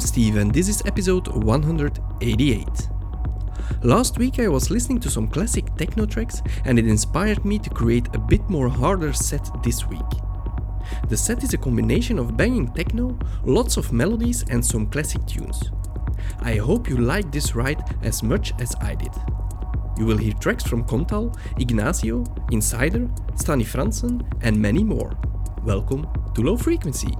I'm Steve and this is episode 188. Last week I was listening to some classic techno tracks and it inspired me to create a bit more harder set this week. The set is a combination of banging techno, lots of melodies and some classic tunes. I hope you like this ride as much as I did. You will hear tracks from Kontal, Ignacio, Insider, Stanny Franssen and many more. Welcome to Low Frequency.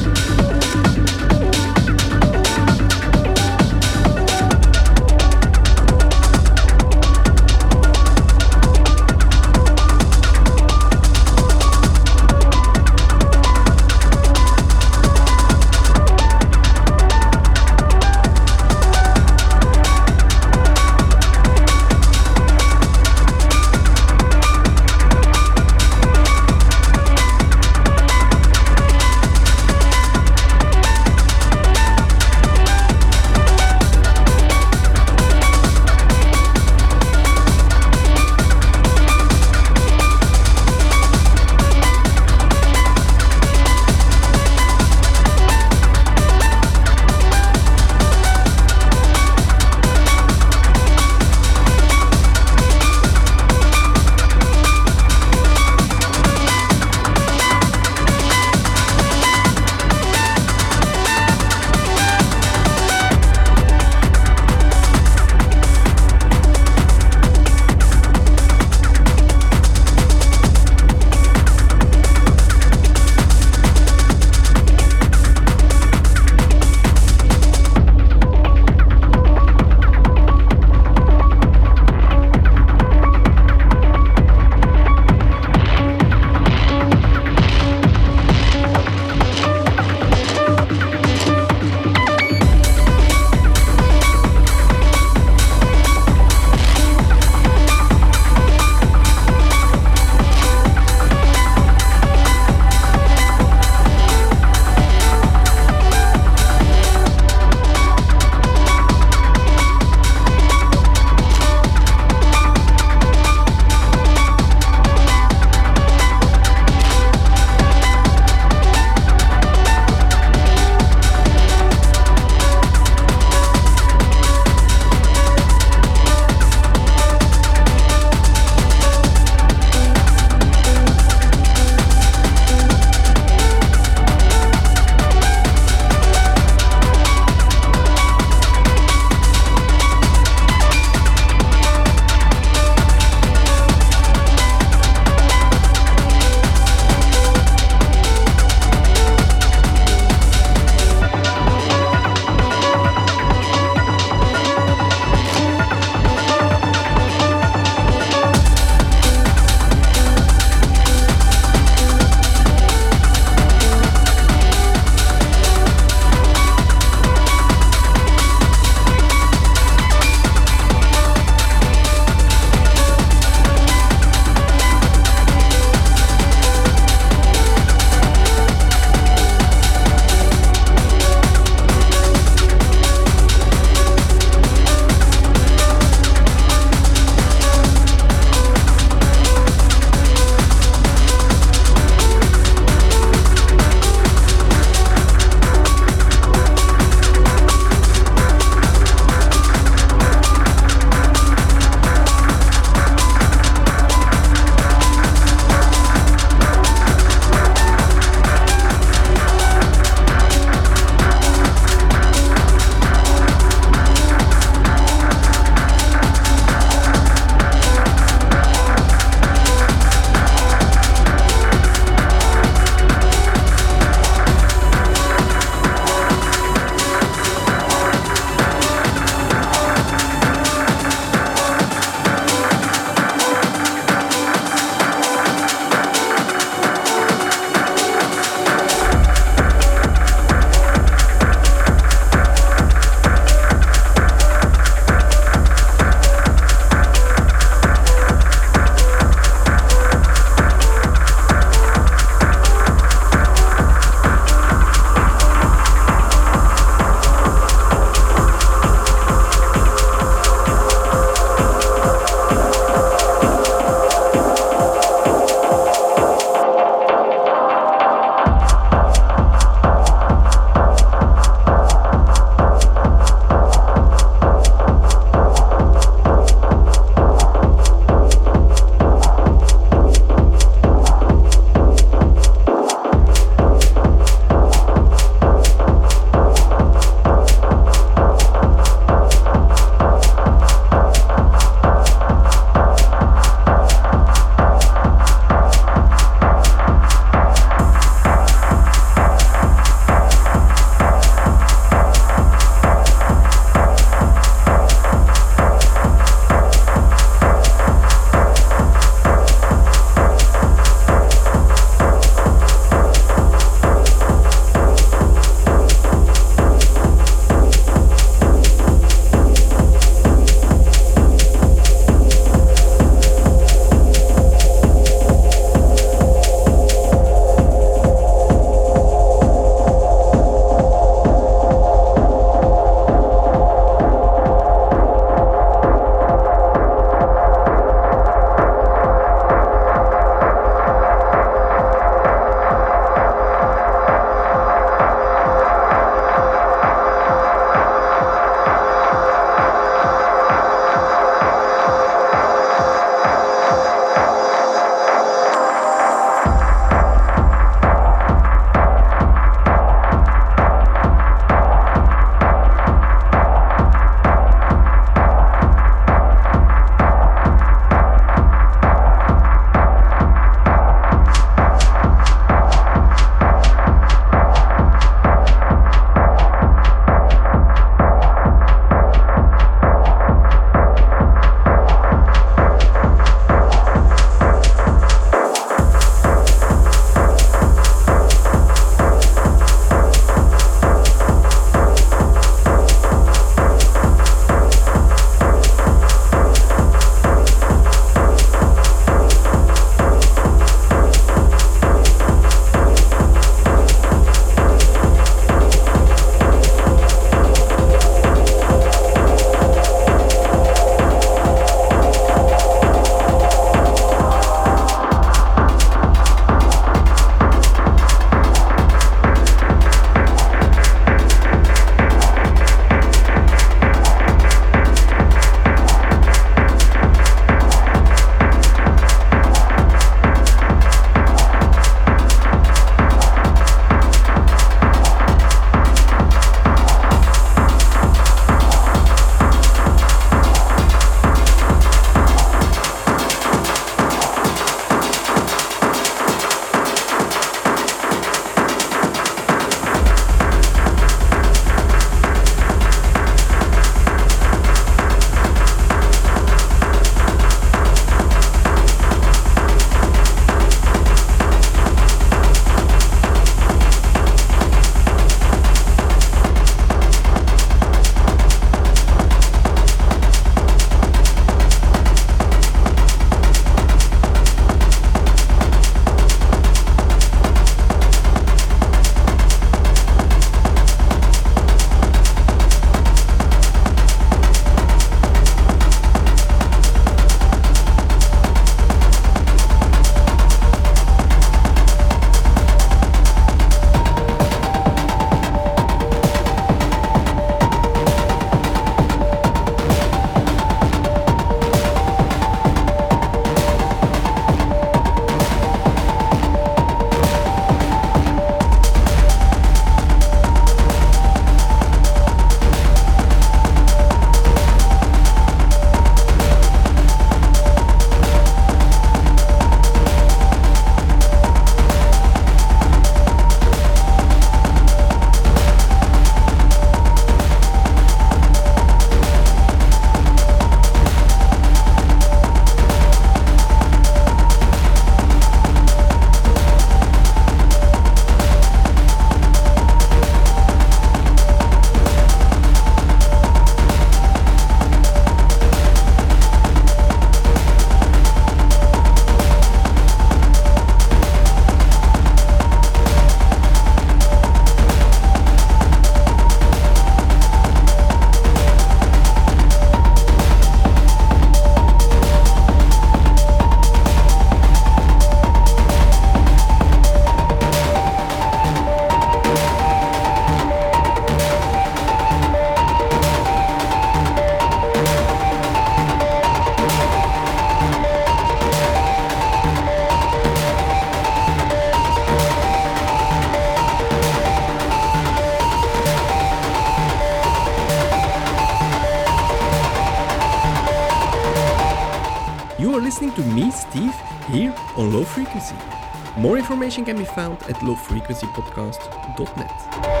Information can be found at lowfrequencypodcast.net.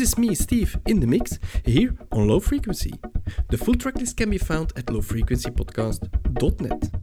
This is me, Steve, in the mix, here on Low Frequency. The full tracklist can be found at lowfrequencypodcast.net.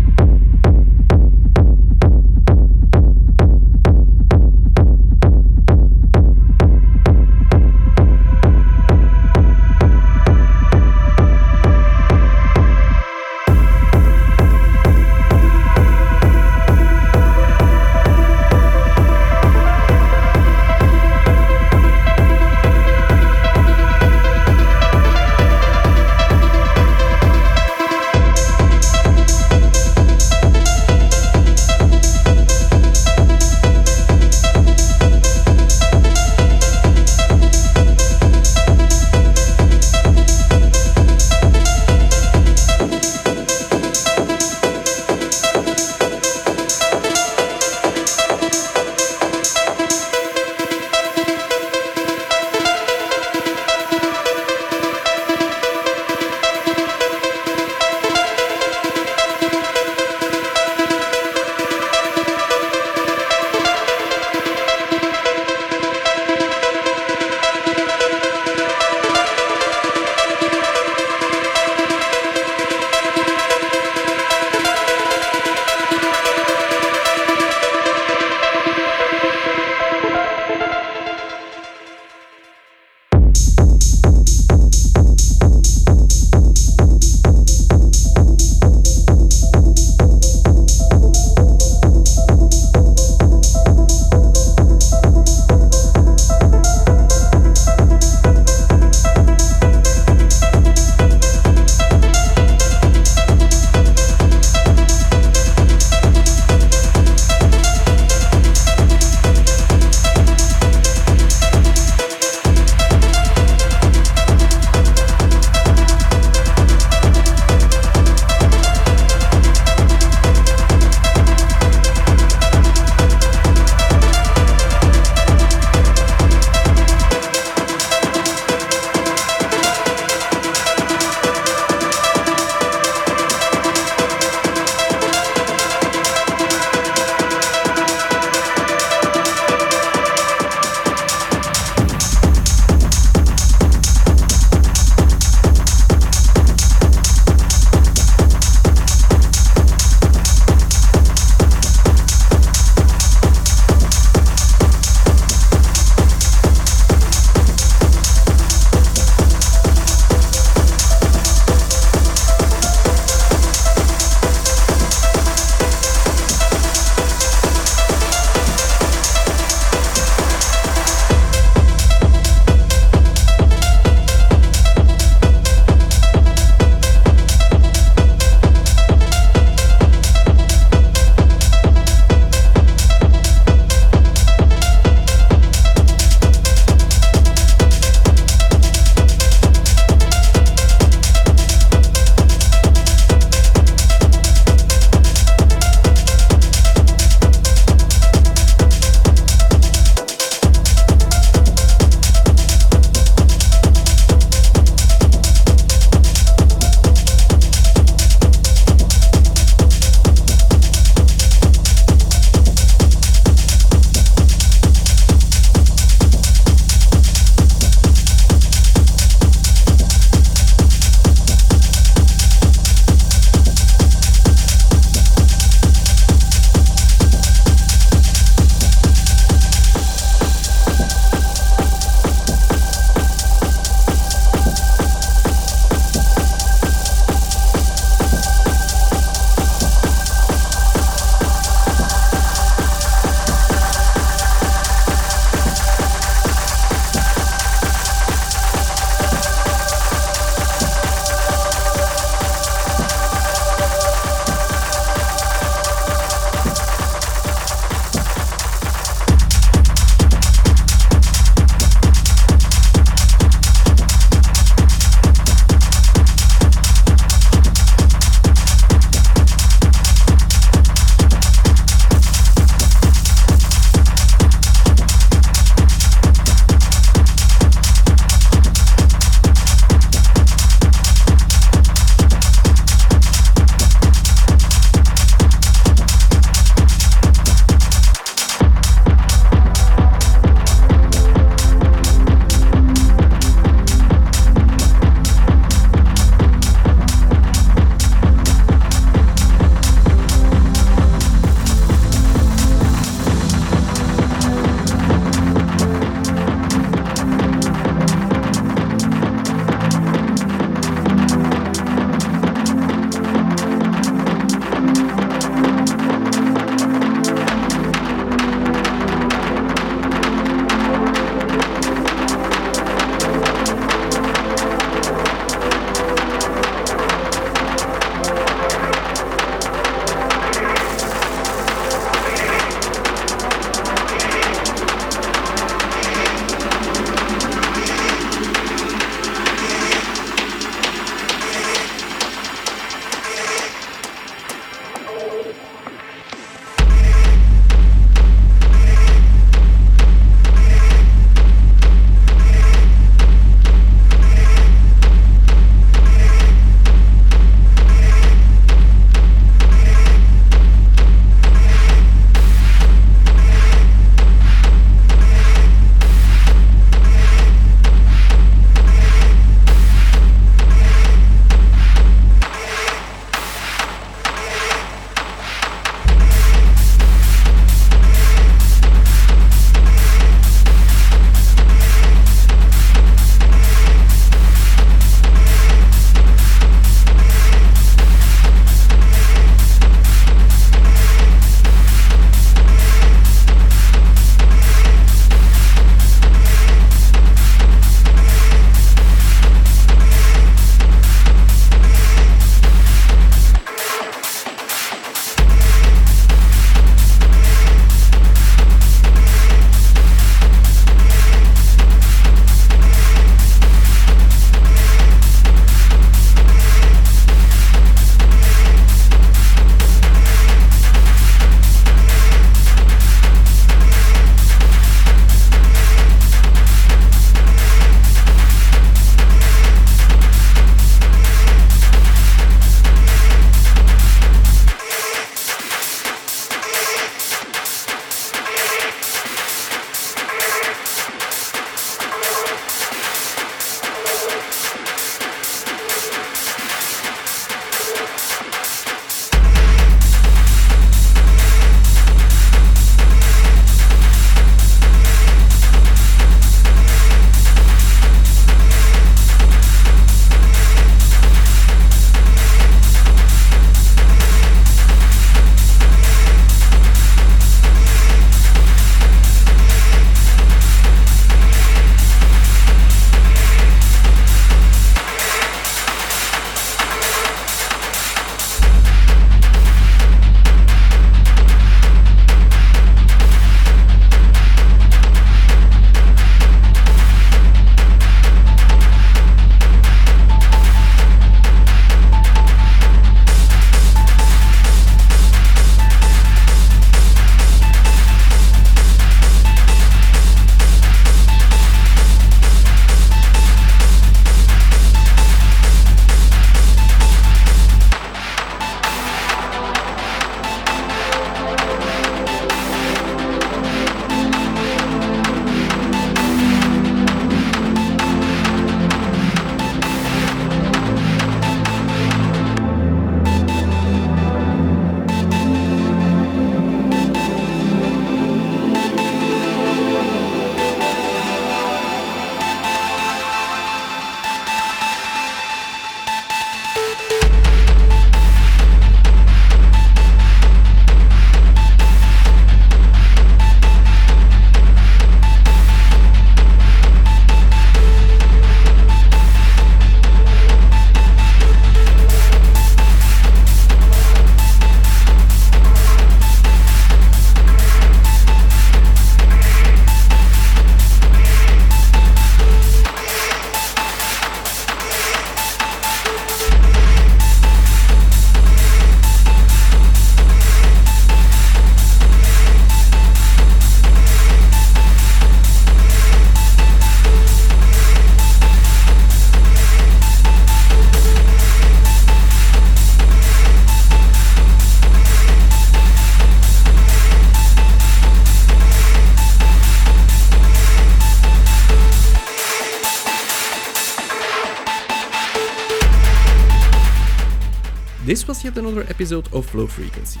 yet another episode of Low Frequency.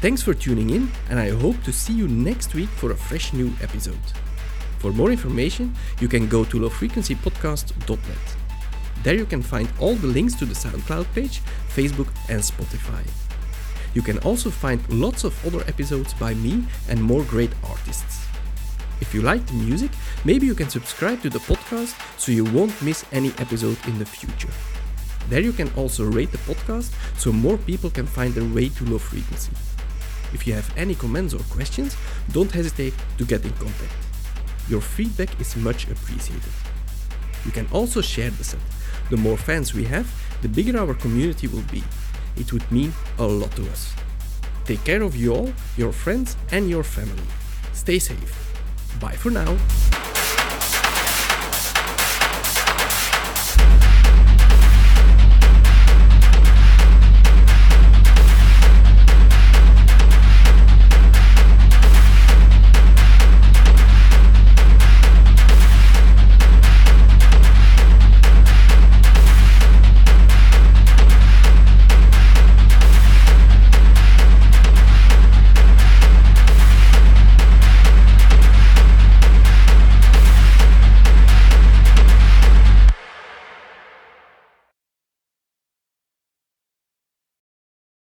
Thanks for tuning in, and I hope to see you next week for a fresh new episode. For more information, you can go to lowfrequencypodcast.net. There you can find all the links to the SoundCloud page, Facebook, and Spotify. You can also find lots of other episodes by me and more great artists. If you like the music, maybe you can subscribe to the podcast so you won't miss any episode in the future. There you can also rate the podcast so more people can find their way to low frequency. If you have any comments or questions, don't hesitate to get in contact. Your feedback is much appreciated. You can also share the set. The more fans we have, the bigger our community will be. It would mean a lot to us. Take care of you all, your friends, and your family. Stay safe. Bye for now.